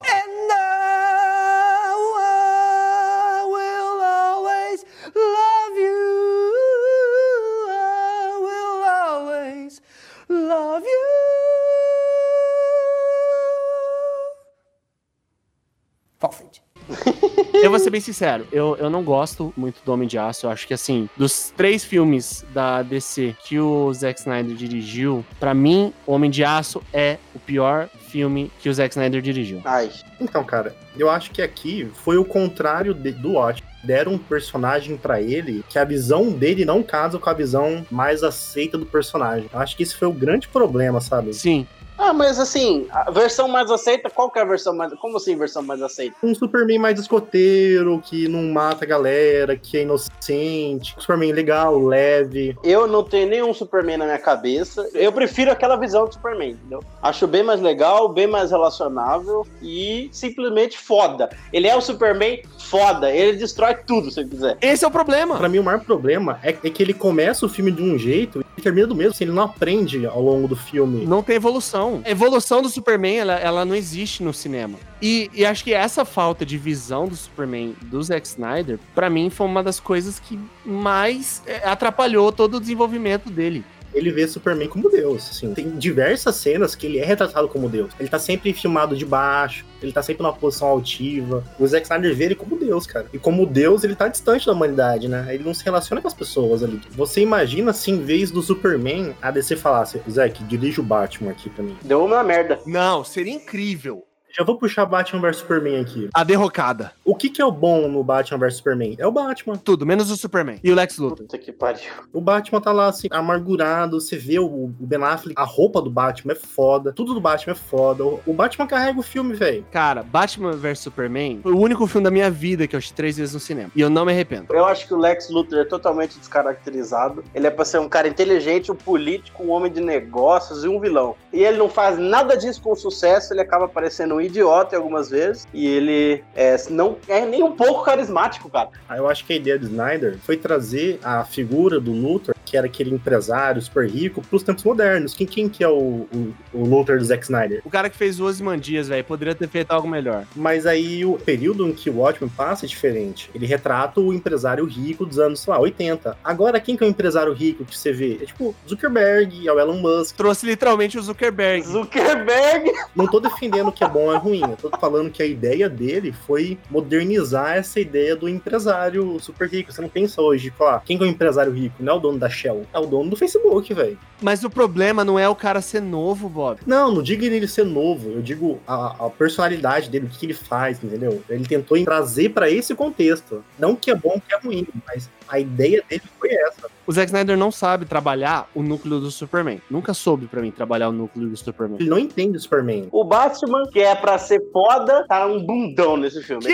Falfit. Eu vou ser bem sincero, eu, eu não gosto muito do Homem de Aço. Eu acho que, assim, dos três filmes da DC que o Zack Snyder dirigiu, pra mim, o Homem de Aço é o pior filme que o Zack Snyder dirigiu. Ai. Então, cara, eu acho que aqui foi o contrário de- do Watch. Deram um personagem pra ele que a visão dele não casa com a visão mais aceita do personagem. Eu acho que esse foi o grande problema, sabe? Sim. Ah, mas assim, a versão mais aceita, qual que é a versão mais. Como assim, versão mais aceita? Um Superman mais escoteiro, que não mata a galera, que é inocente. Um Superman legal, leve. Eu não tenho nenhum Superman na minha cabeça. Eu prefiro aquela visão do Superman, entendeu? Acho bem mais legal, bem mais relacionável e simplesmente foda. Ele é o Superman foda. Ele destrói tudo, se ele quiser. Esse é o problema. Pra mim, o maior problema é, é que ele começa o filme de um jeito e termina do mesmo. Assim, ele não aprende ao longo do filme. Não tem evolução. A evolução do Superman, ela, ela não existe no cinema. E, e acho que essa falta de visão do Superman do Zack Snyder, pra mim, foi uma das coisas que mais é, atrapalhou todo o desenvolvimento dele. Ele vê Superman como Deus. Assim. Tem diversas cenas que ele é retratado como Deus. Ele tá sempre filmado de baixo, ele tá sempre numa posição altiva. O Zack Snyder vê ele como Deus, cara. E como Deus, ele tá distante da humanidade, né? Ele não se relaciona com as pessoas ali. Você imagina se em vez do Superman, a DC falasse, Zack, dirige o Batman aqui pra mim. Deu uma merda. Não, seria incrível. Já vou puxar Batman vs Superman aqui. A derrocada. O que que é o bom no Batman vs Superman? É o Batman. Tudo, menos o Superman. E o Lex Luthor. Puta que pariu. O Batman tá lá, assim, amargurado. Você vê o, Ben Affleck, a roupa do Batman é foda. Tudo do Batman é foda. O, o Batman carrega o filme, velho. Cara, Batman vs Superman foi o único filme da minha vida que eu assisti três vezes no cinema. E eu não me arrependo. Eu acho que o Lex Luthor é totalmente descaracterizado. Ele é pra ser um cara inteligente, um político, um homem de negócios e um vilão. E ele não faz nada disso com sucesso, ele acaba parecendo um idiota em algumas vezes. E ele é, não é nem um pouco carismático, cara. Aí eu acho que a ideia do Snyder foi trazer a figura do Luthor, que era aquele empresário super rico, pros tempos modernos. Quem, quem que é o, o, o Luthor do Zack Snyder? O cara que fez o Ozymandias, velho, poderia ter feito algo melhor. Mas aí o período em que o Watchmen passa é diferente. Ele retrata o empresário rico dos anos, sei lá, 80. Agora, quem que é o empresário rico que você vê? É tipo Zuckerberg, é o Elon Musk. Trouxe literalmente o Zuckerberg. Zuckerberg! Não tô defendendo que é bom é ruim. Eu tô falando que a ideia dele foi modernizar essa ideia do empresário super rico. Você não pensa hoje, falar, quem que é o empresário rico? Não é o dono da Shell, é o dono do Facebook, velho. Mas o problema não é o cara ser novo, Bob. Não, não digo ele ser novo, eu digo a, a personalidade dele, o que, que ele faz, entendeu? Ele tentou trazer pra esse contexto. Não que é bom, que é ruim, mas a ideia dele foi essa. O Zack Snyder não sabe trabalhar o núcleo do Superman. Nunca soube pra mim trabalhar o núcleo do Superman. Ele não entende o Superman. O Batman, que é pra ser foda, tá um bundão nesse filme.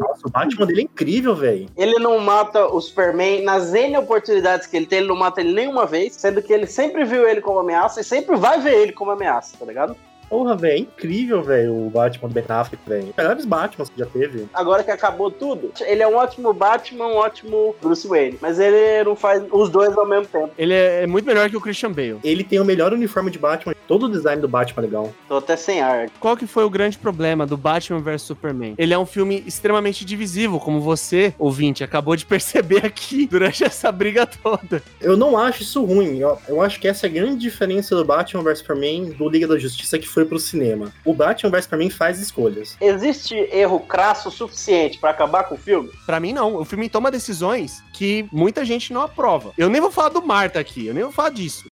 Nossa, o Batman dele é incrível, velho. Ele não mata o Superman nas N oportunidades que ele tem, ele não mata ele nenhuma vez, sendo que ele sempre viu ele como ameaça e sempre vai ver ele como ameaça, tá ligado? Porra, velho, é incrível, velho, o Batman do Ben Affleck, velho. Melhores Batmans que já teve. Agora que acabou tudo, ele é um ótimo Batman, um ótimo Bruce Wayne, mas ele não faz os dois ao mesmo tempo. Ele é muito melhor que o Christian Bale. Ele tem o melhor uniforme de Batman. Todo o design do Batman é legal. Tô até sem ar. Qual que foi o grande problema do Batman vs Superman? Ele é um filme extremamente divisivo, como você, ouvinte, acabou de perceber aqui durante essa briga toda. Eu não acho isso ruim. Eu, eu acho que essa é a grande diferença do Batman vs Superman do Liga da Justiça que foi pro cinema. O Batman vs Superman faz escolhas. Existe erro crasso suficiente pra acabar com o filme? Pra mim, não. O filme toma decisões que muita gente não aprova. Eu nem vou falar do Marta aqui, eu nem vou falar disso.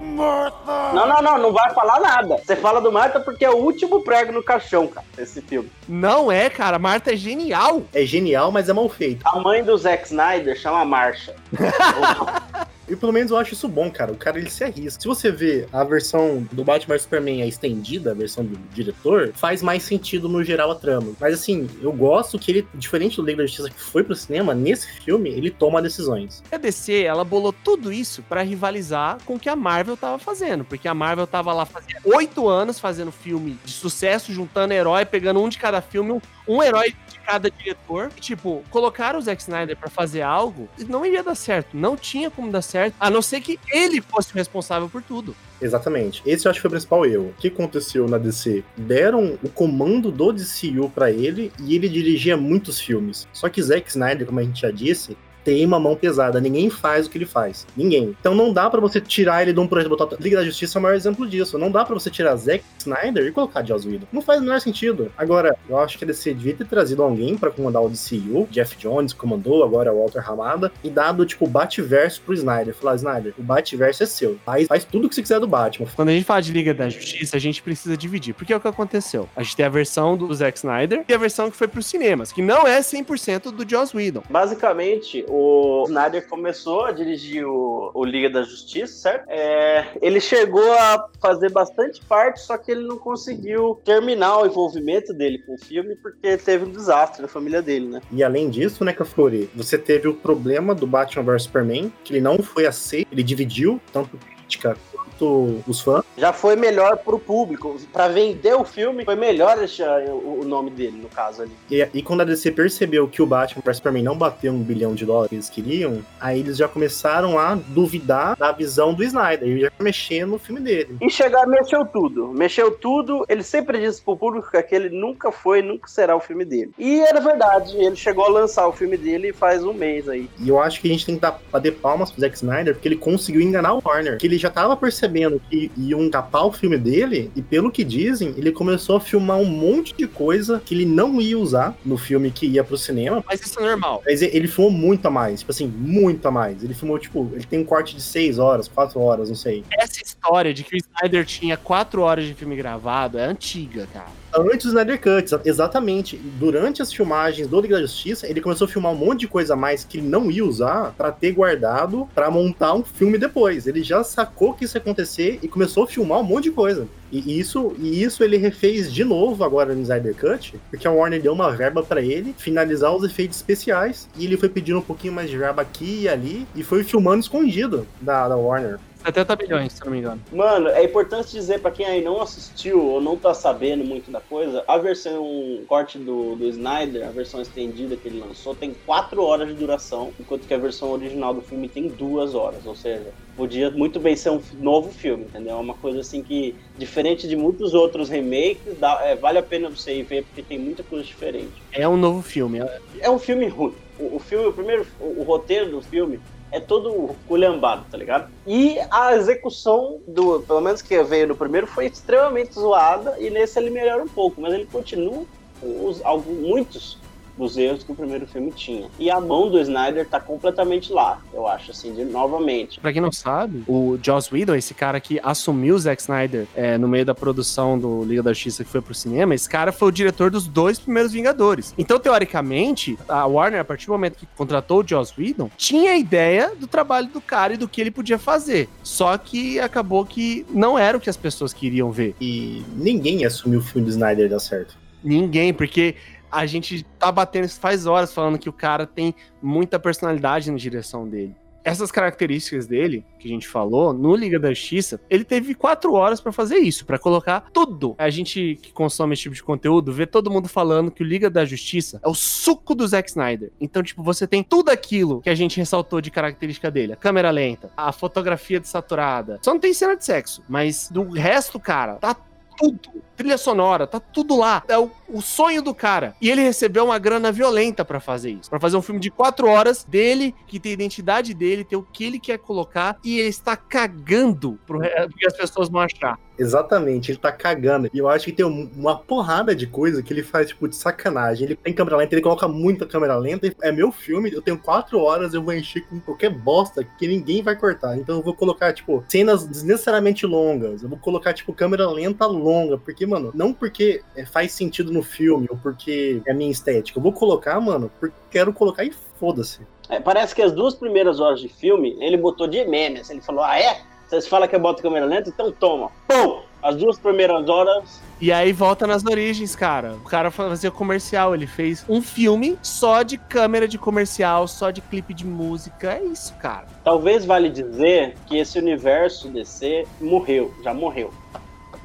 Não, não, não, não vai falar nada. Você fala do Marta porque é o último prego no caixão, cara, esse filme. Não é, cara. Marta é genial. É genial, mas é mal feito. A mãe do Zack Snyder chama Marcha. E pelo menos eu acho isso bom, cara. O cara ele se arrisca. Se você vê a versão do Batman vs Superman, a estendida, a versão do diretor, faz mais sentido no geral a trama. Mas assim, eu gosto que ele, diferente do Liga da Justiça que foi pro cinema, nesse filme ele toma decisões. A DC, ela bolou tudo isso pra rivalizar com o que a Marvel tava fazendo. Porque a Marvel tava lá fazendo oito anos fazendo filme de sucesso, juntando herói, pegando um de cada filme, um, herói de cada diretor. E, tipo, colocaram o Zack Snyder pra fazer algo e não iria dar certo. Não tinha como dar certo, a não ser que ele fosse o responsável por tudo. Exatamente. Esse eu acho que foi o principal erro. O que aconteceu na DC? Deram o comando do DCU pra ele e ele dirigia muitos filmes. Só que Zack Snyder, como a gente já disse, tem uma mão pesada. Ninguém faz o que ele faz. Ninguém. Então não dá pra você tirar ele de um projeto botar Liga da Justiça é o maior exemplo disso. Não dá pra você tirar Zack Snyder e colocar Joss Whedon. Não faz o menor sentido. Agora, eu acho que a DC devia ter trazido alguém pra comandar o DCU. Jeff Jones comandou, agora é o Walter Hamada. E dado, tipo, o Batverso pro Snyder. Falar, Snyder, o Batverso é seu. Faz, faz tudo o que você quiser do Batman. Quando a gente fala de Liga da Justiça, a gente precisa dividir. Porque é o que aconteceu. A gente tem a versão do Zack Snyder e a versão que foi pros cinemas, que não é 100% do Joss Whedon. Basicamente, o Snyder começou a dirigir o, o Liga da Justiça, certo? É, ele chegou a fazer bastante parte, só que ele não conseguiu terminar o envolvimento dele com o filme porque teve um desastre na família dele, né? E além disso, né, Cafuri, você teve o problema do Batman vs Superman, que ele não foi aceito, ele dividiu tanto crítica quanto os fãs. Já foi melhor pro público. Pra vender o filme, foi melhor deixar o, nome dele, no caso ali. E, e quando a DC percebeu que o Batman vs Superman não bateu um bilhão de dólares que eles queriam, aí eles já começaram a duvidar da visão do Snyder e já mexer no filme dele. E chegar, mexeu tudo. Mexeu tudo. Ele sempre disse pro público que aquele nunca foi, nunca será o filme dele. E era verdade. Ele chegou a lançar o filme dele faz um mês aí. E eu acho que a gente tem que dar bater palmas pro Zack Snyder, porque ele conseguiu enganar o Warner. Que ele já tava percebendo que iam capar o filme dele, e pelo que dizem, ele começou a filmar um monte de coisa que ele não ia usar no filme que ia pro cinema. Mas isso é normal. Mas ele filmou muito a mais, tipo assim, muito a mais. Ele filmou, tipo, ele tem um corte de 6 horas, 4 horas, não sei. Essa história de que o Snyder tinha 4 horas de filme gravado é antiga, cara. Antes do Snyder Cut, exatamente. Durante as filmagens do Liga da Justiça, ele começou a filmar um monte de coisa a mais que ele não ia usar pra ter guardado pra montar um filme depois. Ele já sacou que isso ia acontecer e começou a filmar um monte de coisa. E isso, e isso ele refez de novo agora no Snyder Cut, porque a Warner deu uma verba pra ele finalizar os efeitos especiais e ele foi pedindo um pouquinho mais de verba aqui e ali e foi filmando escondido da, da Warner. 70 milhões, se não me engano. Mano, é importante dizer pra quem aí não assistiu ou não tá sabendo muito da coisa, a versão corte do, do Snyder, a versão estendida que ele lançou, tem 4 horas de duração, enquanto que a versão original do filme tem 2 horas, ou seja, podia muito bem ser um novo filme, entendeu? É uma coisa assim que, diferente de muitos outros remakes, dá, é, vale a pena você ir ver porque tem muita coisa diferente. É um novo filme. é- É um filme ruim. O, o filme, o primeiro, o, o roteiro do filme é todo culhambado, tá ligado? E a execução do, pelo menos que veio no primeiro, foi extremamente zoada e nesse ele melhora um pouco, mas ele continua os, alguns, muitos dos erros que o primeiro filme tinha. E a mão do Snyder tá completamente lá, eu acho, assim, de, novamente. Pra quem não sabe, o Joss Whedon, esse cara que assumiu o Zack Snyder é, no meio da produção do Liga da Justiça que foi pro cinema, esse cara foi o diretor dos dois primeiros Vingadores. Então, teoricamente, a Warner, a partir do momento que contratou o Joss Whedon, tinha a ideia do trabalho do cara e do que ele podia fazer. Só que acabou que não era o que as pessoas queriam ver. E ninguém assumiu o filme do Snyder dar certo. Ninguém, porque a gente tá batendo faz horas falando que o cara tem muita personalidade na direção dele. Essas características dele, que a gente falou, no Liga da Justiça, ele teve quatro horas pra fazer isso, pra colocar tudo. A gente que consome esse tipo de conteúdo vê todo mundo falando que o Liga da Justiça é o suco do Zack Snyder. Então, tipo, você tem tudo aquilo que a gente ressaltou de característica dele: a câmera lenta, a fotografia desaturada. Só não tem cena de sexo, mas do resto, cara, tá tudo. Trilha sonora, tá tudo lá. É o, o sonho do cara. E ele recebeu uma grana violenta pra fazer isso. Pra fazer um filme de quatro horas dele, que tem a identidade dele, tem o que ele quer colocar, e ele está cagando pro que as pessoas vão achar. Exatamente, ele tá cagando. E eu acho que tem um- uma porrada de coisa que ele faz, tipo, de sacanagem. Ele tem câmera lenta, ele coloca muita câmera lenta. É meu filme, eu tenho quatro horas, eu vou encher com qualquer bosta que ninguém vai cortar. Então eu vou colocar, tipo, cenas desnecessariamente longas. Eu vou colocar, tipo, câmera lenta longa. Porque, mano, não porque é, faz sentido no filme ou porque é a minha estética. Eu vou colocar, mano, porque quero colocar e foda-se. É, parece que as duas primeiras horas de filme, ele botou de meme, assim, ele falou, ah é? Vocês falam que eu boto câmera lenta? Então toma. Pum! As duas primeiras horas E aí volta nas origens, cara. O cara fazia comercial, ele fez um filme só de câmera de comercial, só de clipe de música. É isso, cara. Talvez vale dizer que esse universo DC morreu, já morreu.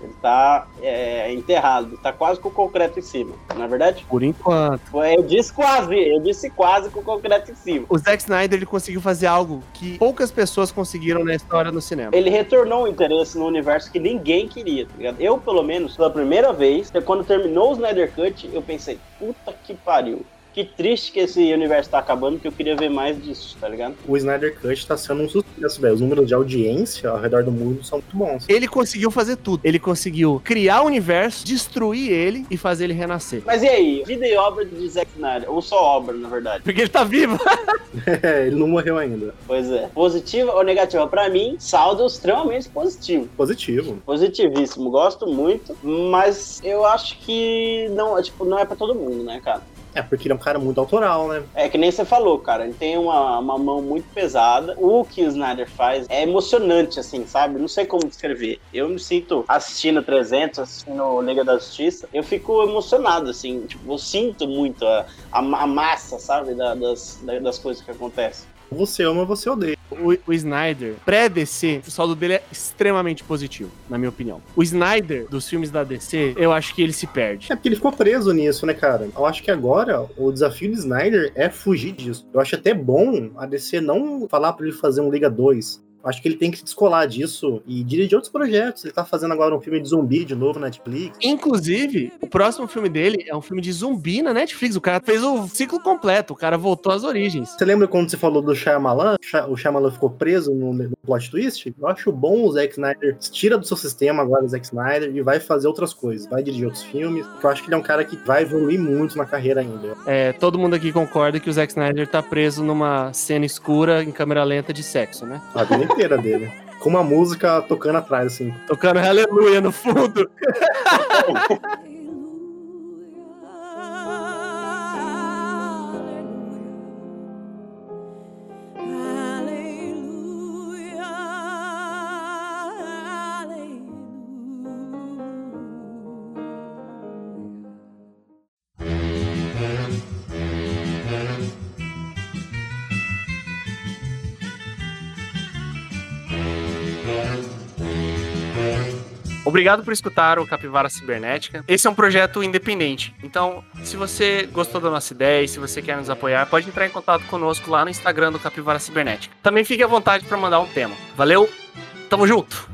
Ele tá é, enterrado, tá quase com o concreto em cima, não é verdade? Por enquanto. Eu disse quase, eu disse quase com o concreto em cima. O Zack Snyder ele conseguiu fazer algo que poucas pessoas conseguiram na história no cinema. Ele retornou o interesse no universo que ninguém queria, tá ligado? Eu, pelo menos, pela primeira vez, quando terminou o Snyder Cut, eu pensei, puta que pariu. Que triste que esse universo tá acabando, que eu queria ver mais disso, tá ligado? O Snyder Cut tá sendo um sucesso, velho. Os números de audiência ao redor do mundo são muito bons. Ele conseguiu fazer tudo. Ele conseguiu criar o universo, destruir ele e fazer ele renascer. Mas e aí, vida e obra de Zack Snyder? Ou só obra, na verdade? Porque ele tá vivo. É, ele não morreu ainda. Pois é. Positiva ou negativa? Pra mim, saldo extremamente positivo. Positivo. Positivíssimo, gosto muito, mas eu acho que não, tipo, não é pra todo mundo, né, cara? É, porque ele é um cara muito autoral, né? É que nem você falou, cara, ele tem uma, uma mão muito pesada. O que o Snyder faz é emocionante, assim, sabe? Não sei como descrever. Eu me sinto assistindo 300, assistindo Liga da Justiça, eu fico emocionado, assim, tipo, eu sinto muito a, a, a massa, sabe, da- das, da- das coisas que acontecem. Você ama, você odeia. O, o Snyder, pré-DC, o saldo dele é extremamente positivo, na minha opinião. O Snyder, dos filmes da DC, eu acho que ele se perde. É porque ele ficou preso nisso, né, cara? Eu acho que agora o desafio do Snyder é fugir disso. Eu acho até bom a DC não falar pra ele fazer um Liga 2. Acho que ele tem que se descolar disso e dirigir outros projetos. Ele tá fazendo agora um filme de zumbi de novo na Netflix. Inclusive, o próximo filme dele é um filme de zumbi na Netflix. O cara fez o ciclo completo, o cara voltou às origens. Você lembra quando você falou do Shyamalan? O Shyamalan ficou preso no, no plot twist? Eu acho bom o Zack Snyder tira do seu sistema agora o Zack Snyder e vai fazer outras coisas. Vai dirigir outros filmes. Eu acho que ele é um cara que vai evoluir muito na carreira ainda. É, todo mundo aqui concorda que o Zack Snyder tá preso numa cena escura em câmera lenta de sexo, né? A vida inteira dele. Com uma música tocando atrás, assim. Tocando Aleluia no fundo. Obrigado por escutar o Capivara Cibernética. Esse é um projeto independente. Então, se você gostou da nossa ideia e se você quer nos apoiar, pode entrar em contato conosco lá no Instagram do Capivara Cibernética. Também fique à vontade para mandar um tema. Valeu, tamo junto!